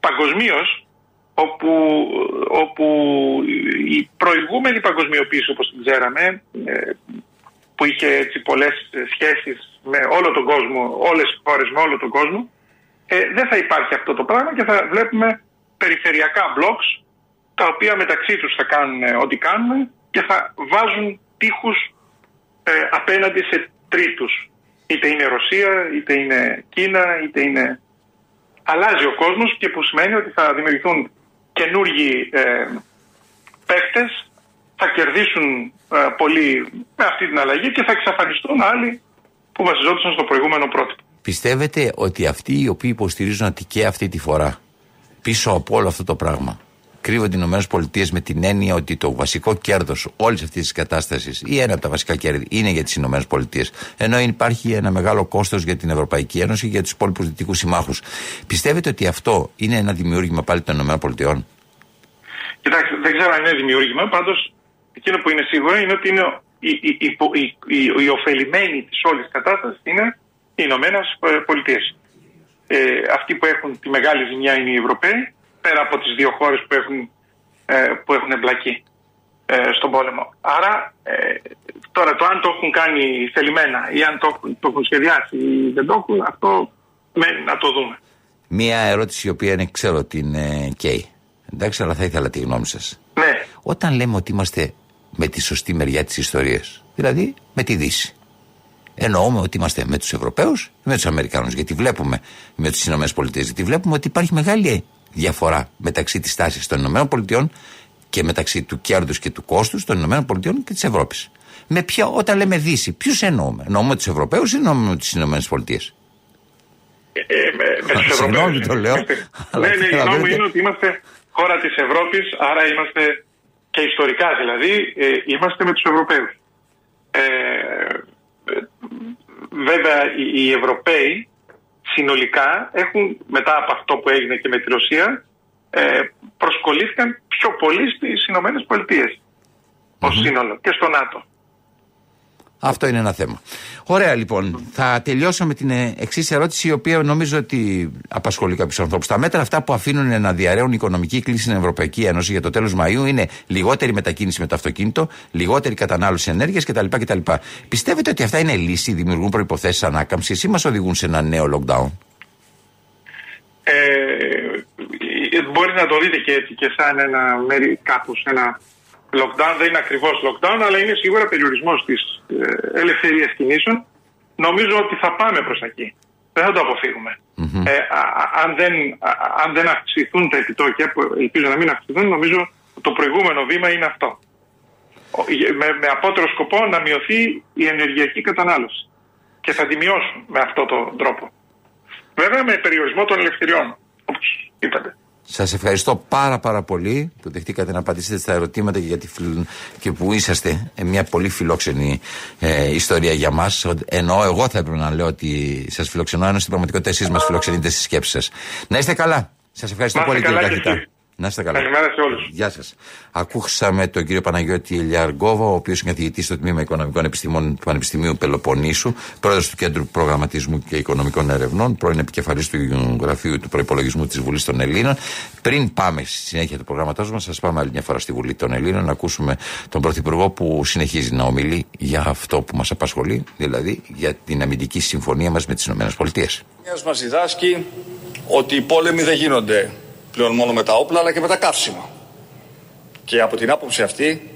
παγκοσμίως, όπου, όπου η προηγούμενη παγκοσμιοποίηση όπως την ξέραμε που είχε έτσι πολλές σχέσεις με όλο τον κόσμο, όλες τις χώρες με όλο τον κόσμο, ε, δεν θα υπάρχει αυτό το πράγμα και θα βλέπουμε περιφερειακά blocks τα οποία μεταξύ τους θα κάνουν ό,τι κάνουν και θα βάζουν τείχους ε, απέναντι σε τρίτους. Είτε είναι Ρωσία, είτε είναι Κίνα, είτε είναι... Αλλάζει ο κόσμος και που σημαίνει ότι θα δημιουργηθούν καινούργιοι ε, παίχτες θα κερδίσουν ε, πολύ με αυτή την αλλαγή και θα εξαφανιστούν άλλοι που βασιζόντουσαν στο προηγούμενο πρότυπο.
Πιστεύετε ότι αυτοί οι οποίοι υποστηρίζουν ότι και αυτή τη φορά πίσω από όλο αυτό το πράγμα κρύβονται οι ΗΠΑ με την έννοια ότι το βασικό κέρδος όλης αυτής της κατάστασης ή ένα από τα βασικά κέρδη είναι για τις ΗΠΑ, ενώ υπάρχει ένα μεγάλο κόστος για την Ευρωπαϊκή Ένωση και για τους υπόλοιπους δυτικούς συμμάχους. Πιστεύετε ότι αυτό είναι ένα δημιούργημα πάλι των ΗΠΑ.
Κοιτάξτε, δεν ξέρω αν είναι δημιούργημα, πάντως εκείνο που είναι σίγουρο είναι ότι είναι οι, οι, οι, οι, οι ωφελημένοι της όλης κατάστασης είναι οι Ηνωμένες Πολιτείες. Ε, αυτοί που έχουν τη μεγάλη ζημιά είναι οι Ευρωπαίοι, πέρα από τις δύο χώρες που έχουν, ε, που έχουν εμπλακεί ε, στον πόλεμο. Άρα ε, τώρα το αν το έχουν κάνει θελημένα ή αν το, το έχουν σχεδιάσει ή δεν το έχουν, αυτό μένει να το δούμε.
Μία ερώτηση η οποία είναι, ξέρω την ε, Κέι. Εντάξει, αλλά θα ήθελα τη γνώμη σας.
Ναι.
Όταν λέμε ότι είμαστε με τη σωστή μεριά της ιστορίας. Δηλαδή με τη Δύση. Εννοούμε ότι είμαστε με τους Ευρωπαίους με τους Αμερικάνου. Γιατί βλέπουμε με τις ΗΠΑ, γιατί βλέπουμε ότι υπάρχει μεγάλη διαφορά μεταξύ της τάσης των ΗΠΑ και μεταξύ του κέρδους και του κόστους των ΗΠΑ και της Ευρώπης. Με ποια, όταν λέμε Δύση, ποιους εννοούμε; Εννοούμε τους Ευρωπαίους ή εννοούμε τις ΗΠΑ.
Ε, ε, με, με τους Ευρωπαίους.
το λέω.
ναι, ναι, η γνώμη μου είναι ότι είμαστε χώρα της Ευρώπης, άρα είμαστε και ιστορικά δηλαδή ε, είμαστε με τους Ευρωπαίους. Ε, βέβαια οι, Ευρωπαίοι συνολικά έχουν μετά από αυτό που έγινε και με τη Ρωσία ε, προσκολήθηκαν πιο πολύ στις Ηνωμένες Πολιτείες ως σύνολο και στο ΝΑΤΟ.
Αυτό είναι ένα θέμα. Ωραία λοιπόν. Θα τελειώσω με την ε, εξής ερώτηση, η οποία νομίζω ότι απασχολεί κάποιους ανθρώπους. Τα μέτρα αυτά που αφήνουν να διαρρέουν οικονομική κλίση στην Ευρωπαϊκή Ένωση για το τέλος Μαου είναι λιγότερη μετακίνηση με το αυτοκίνητο, λιγότερη κατανάλωση ενέργειας κτλ. κτλ. Πιστεύετε ότι αυτά είναι λύση, δημιουργούν προποθέσει ανάκαμψης ή μας οδηγούν σε ένα νέο lockdown;
Ε, μπορεί να το δείτε και έτσι και σαν ένα μέρη κάπως ένα lockdown, δεν είναι ακριβώς lockdown, αλλά είναι σίγουρα περιορισμός της ε, ελευθερίας κινήσεων. Νομίζω ότι θα πάμε προς εκεί. Δεν θα το αποφύγουμε. Ε, αν, δεν, αν δεν αυξηθούν τα επιτόκια, που ελπίζω να μην αυξηθούν, νομίζω το προηγούμενο βήμα είναι αυτό. Με, με απότερο σκοπό να μειωθεί η ενεργειακή κατανάλωση. Και θα τη μειώσουν με αυτόν τον τρόπο. Βέβαια με περιορισμό των ελευθεριών, όπως είπατε.
Σας ευχαριστώ πάρα πάρα πολύ που δεχτήκατε να απαντήσετε στα ερωτήματα και, γιατί, και που είσαστε μια πολύ φιλόξενη ε, ιστορία για μας. Ενώ εγώ θα έπρεπε να λέω ότι σας φιλοξενώ, ενώ στην πραγματικότητα εσείς μας φιλοξενείτε στις σκέψεις σας. Να είστε καλά. Σας ευχαριστώ πολύ κύριε Καχητά. Να είστε καλά.
Καλημέρα σε όλους.
Γεια σας. Ακούσαμε τον κύριο Παναγιώτη Ελιαργόβα, ο οποίος είναι καθηγητή στο Τμήμα Οικονομικών Επιστημών του Πανεπιστημίου Πελοποννήσου, πρόεδρος του Κέντρου Προγραμματισμού και Οικονομικών Ερευνών, πρώην επικεφαλής του Γραφείου του Προπολογισμού της Βουλής των Ελλήνων. Πριν πάμε στη συνέχεια του προγραμματό μας, σα πάμε άλλη μια φορά στη Βουλή των Ελλήνων να ακούσουμε τον Πρωθυπουργό που συνεχίζει να ομιλεί για αυτό που μας απασχολεί, δηλαδή για την αμυντική συμφωνία μας με τις ΗΠΑ.
Μας διδάσκει ότι οι πόλεμοι δεν γίνονται πλέον μόνο με τα όπλα αλλά και με τα καύσιμα. Και από την άποψη αυτή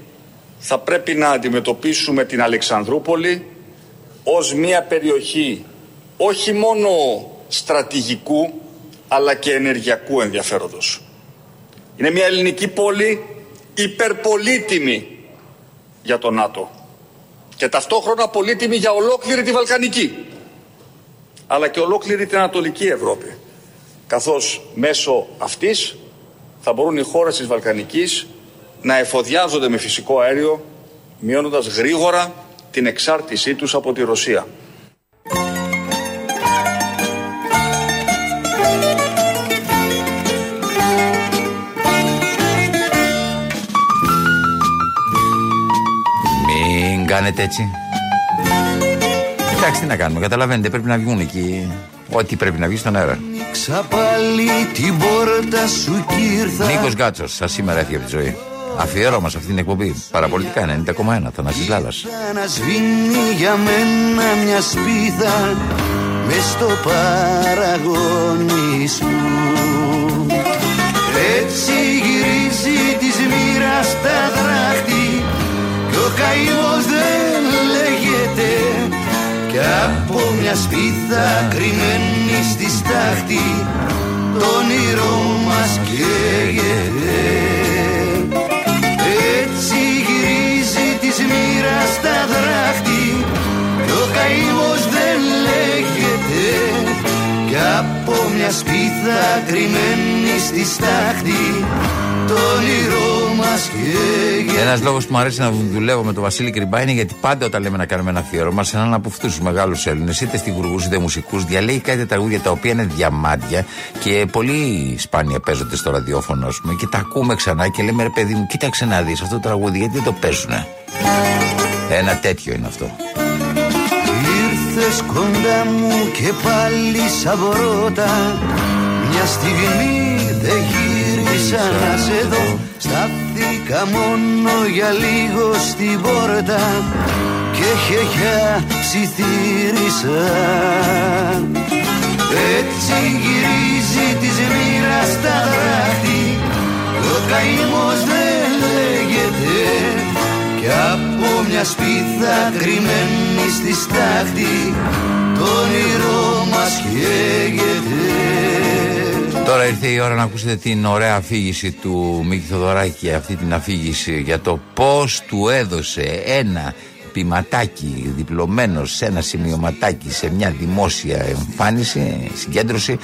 θα πρέπει να αντιμετωπίσουμε την Αλεξανδρούπολη ως μια περιοχή όχι μόνο στρατηγικού αλλά και ενεργειακού ενδιαφέροντος. Είναι μια ελληνική πόλη υπερπολίτιμη για το ΝΑΤΟ και ταυτόχρονα πολύτιμη για ολόκληρη τη Βαλκανική αλλά και ολόκληρη την Ανατολική Ευρώπη καθώς μέσω αυτής θα μπορούν οι χώρες της Βαλκανικής να εφοδιάζονται με φυσικό αέριο μειώνοντας γρήγορα την εξάρτησή τους από τη Ρωσία.
Μην κάνετε έτσι. Εντάξει, τι να κάνουμε, καταλαβαίνετε, πρέπει να βγουν εκεί ό,τι πρέπει να βγει στον αέρα.
Ξαπάλι την πόρτα σου κύρθα
Νίκος Γκάτσος, σας σήμερα έφυγε από τη ζωή. Αφιέρωμα σε αυτή την εκπομπή. Παραπολιτικά 90,1. Θανάσης Λάλας.
Να σβήνει για μένα μια σπίθα μες στο παραγόνι σου Έτσι γυρίζει της μοίρας τα δράχτη Κι ο καημός δεν λέγεται Κι από μια σπίθα κρυμμένη στη στάχτη Το όνειρό μας καίγεται. Έτσι γυρίζει της μοίρας τα δράχτη Κι ο καημός δεν λέγεται Κι από μια σπίθα κρυμμένη στη στάχτη Το όνειρό μας καίγεται
Ένας λόγος που μου αρέσει να δουλεύω με τον Βασίλη Κρυμπά είναι γιατί πάντα όταν λέμε να κάνουμε ένα αφιέρωμα σε έναν από αυτούς τους μεγάλους Έλληνες, είτε στιγουργούς είτε μουσικούς, διαλέγει κάτι τραγούδια τα οποία είναι διαμάντια και πολύ σπάνια παίζονται στο ραδιόφωνο, ας πούμε, και τα ακούμε ξανά και λέμε ρε παιδί μου, κοίταξε να δεις αυτό το τραγούδι, γιατί δεν το παίζουνε; Ένα τέτοιο είναι αυτό.
Ήρθες κοντά μου και πάλι σαν βρώτα Μια στιγμή δεν γύρισα να σε δω. Στάθηκα μόνο για λίγο στην πόρτα Και χεχιά ψιθύρισα. Έτσι γυρίζει της μοίρας τα δράχτη Ο καημός δεν λέγεται κι από μια σπίθα κρυμμένη στη στάχτη Το όνειρό μας καίγεται
Τώρα ήρθε η ώρα να ακούσετε την ωραία αφήγηση του Μίκη Θοδωράκη, αυτή την αφήγηση για το πώς του έδωσε ένα ποιηματάκι διπλωμένος σε ένα σημειωματάκι σε μια δημόσια εμφάνιση, συγκέντρωση,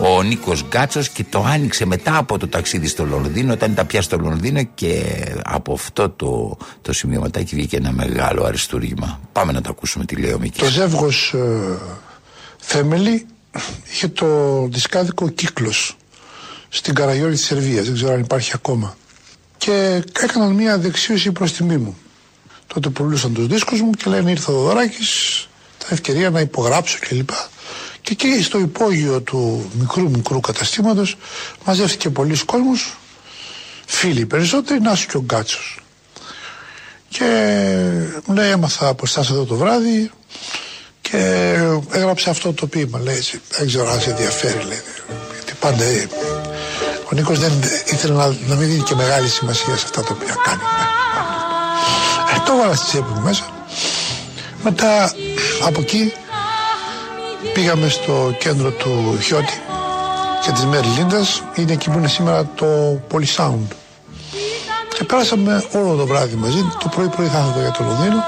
ο Νίκος Γκάτσος και το άνοιξε μετά από το ταξίδι στο Λονδίνο, όταν τα πια στο Λονδίνο και από αυτό το, το σημειωματάκι βγήκε ένα μεγάλο αριστούργημα. Πάμε να το ακούσουμε τι λέει ο Μίκης.
Το ζεύγος ε, Θέμελη είχε το δισκάδικο κύκλος στην Καραγιόρη της Σερβίας, δεν ξέρω αν υπάρχει ακόμα. Και έκαναν μια δεξίωση προς τιμή μου. Τότε πουλούσαν τους δίσκους μου και λένε ήρθε ο Δωράκης, τα ευκαιρία να υπογράψω κλπ. Και εκεί στο υπόγειο του μικρού μικρού καταστήματος μαζεύτηκε πολλοί κόσμος, φίλοι περισσότεροι, να και ο Γκάτσος. Και μου λέει έμαθα από εσάς εδώ το βράδυ και έγραψε αυτό το ποίημα, λέει έτσι, δεν ξέρω αν σε ενδιαφέρει, λέει, γιατί πάντα ε, ο Νίκος δεν ήθελε να, να μην δίνει και μεγάλη σημασία σε αυτά τα οποία κάνει. Ε, το έβαλα στη τσέπη μου μέσα. Μετά από εκεί πήγαμε στο κέντρο του Χιώτη και της Μερλίντας είναι εκεί που είναι σήμερα το Polysound. Και πέρασαμε όλο το βράδυ μαζί. Το πρωί πρωί θα για το Λονδίνο.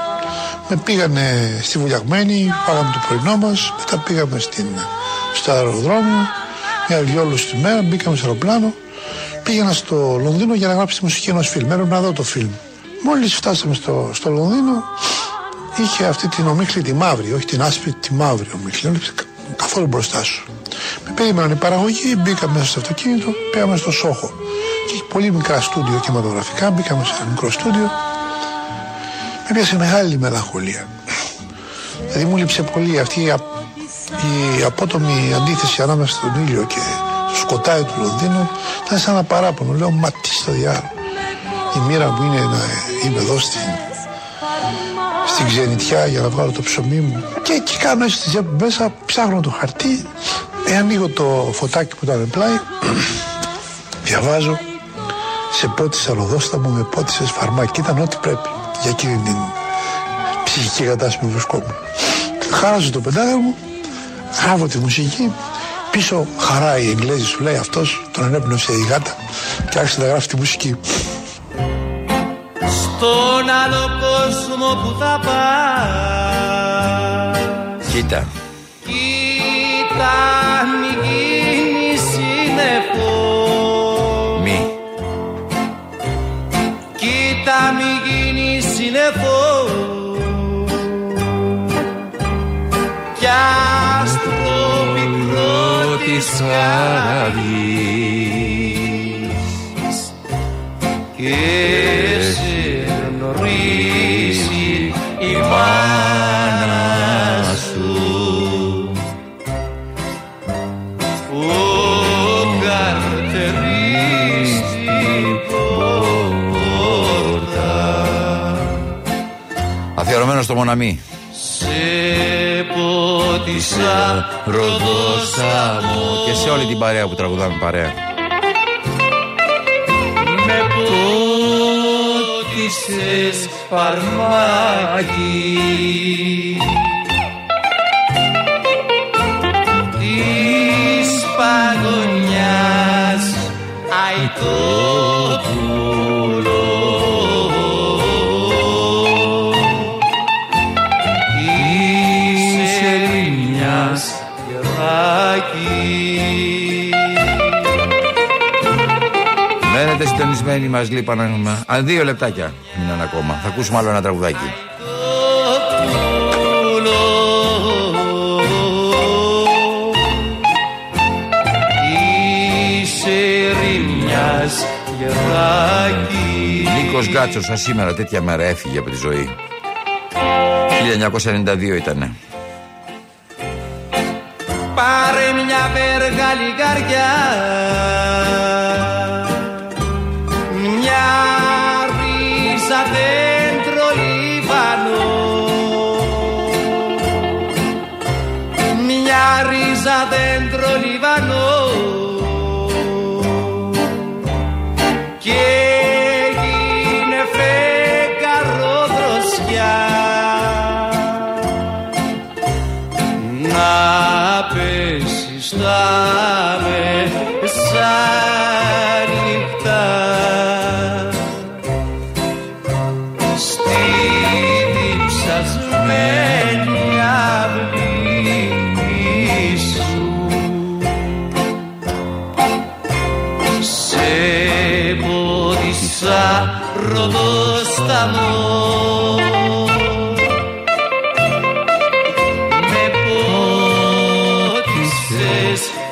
Με πήγανε στη Βουλιαγμένη φάγαμε το πρωινό μας. Μετά πήγαμε στην, στο αεροδρόμιο μια δυο στη μέρα. Μπήκαμε στο αεροπλάνο. Πήγαινα στο Λονδίνο για να γράψει τη μουσική ενός φιλμ. Έπρεπε να δω το φιλμ μόλις φτάσαμε στο, στο Λονδίνο είχε αυτή την ομίχλη τη μαύρη, όχι την άσπρη, τη μαύρη ομίχλη. Καθόλου μπροστά σου. Με περίμεναν η παραγωγή, μπήκαμε μέσα στο αυτοκίνητο, πήγαμε στο Σόχο. Και έχει πολύ μικρά στούντιο κινηματογραφικά, μπήκαμε σε ένα μικρό στούντιο. Με πιάσε μεγάλη μελαγχολία. Δηλαδή μου λείψε πολύ αυτή η, η απότομη αντίθεση ανάμεσα στον ήλιο και στο σκοτάδι του Λονδίνου. Ήταν σαν ένα παράπονο. Λέω, μα τι στο διάλογο. Η μοίρα μου είναι να είμαι εδώ στην στην ξενιτιά για να βγάλω το ψωμί μου. Και εκεί κάνω έτσι στη μέσα, ψάχνω το χαρτί, ε, ανοίγω το φωτάκι που ήταν πλάι, διαβάζω, σε πότισα ροδόσταμο, με πότισες φαρμάκι. Ήταν ό,τι πρέπει για εκείνη την ψυχική κατάσταση που βρισκόμουν. Χάραζω το πεντάγραμμο μου, γράφω τη μουσική, πίσω χαρά η Εγγλέζη σου λέει αυτός, τον ανέπνευσε η γάτα και άρχισε να γράφει τη μουσική
στον άλλο κόσμο που θα πας.
Κοίτα.
Κοίτα μη γίνει σύννεφο
Μη.
Κοίτα μη γίνει σύννεφο Κι άστρο πικρό της χαρής Και η μάνα σου. Που καρτερεί στην πόρτα
Αφιερωμένο στο Μοναμή.
Σε πότισα ροδόσα μου.
Και σε όλη την παρέα που τραγουδάμε παρέα
πότισες φαρμάκι της παγωνιάς. Αϊτόπουλο
Μένετε συντονισμένοι μας λείπαν Αν δύο λεπτάκια μείναν ακόμα. Θα ακούσουμε άλλο ένα τραγουδάκι. Νίκος Γκάτσος σαν σήμερα τέτοια μέρα έφυγε από τη ζωή. 1992 ήτανε.
Πάρε μια βέργα λιγαριά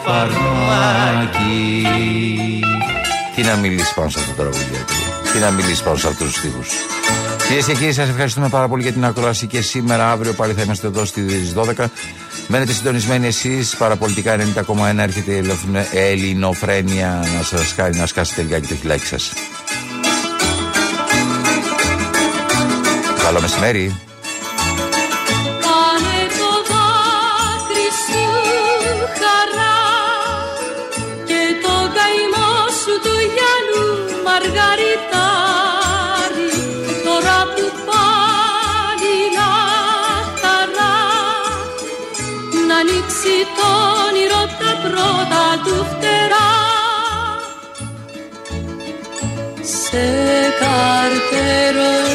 φαρμάκι
Τι να μιλήσεις πάνω σε αυτό το τραγουδάκι Τι να μιλήσεις πάνω σε αυτούς τους στίχους
Κυρίες και κύριοι, σας ευχαριστούμε πάρα πολύ για την ακρόαση και σήμερα. Αύριο πάλι θα είμαστε εδώ στις 12. Μένετε συντονισμένοι εσείς. Παραπολιτικά 90,1 έρχεται η ελληνοφρένεια να σας χάρη να σκάσετε λιγάκι το χιλάκι σας. Καλό μεσημέρι.
σε καρτέρο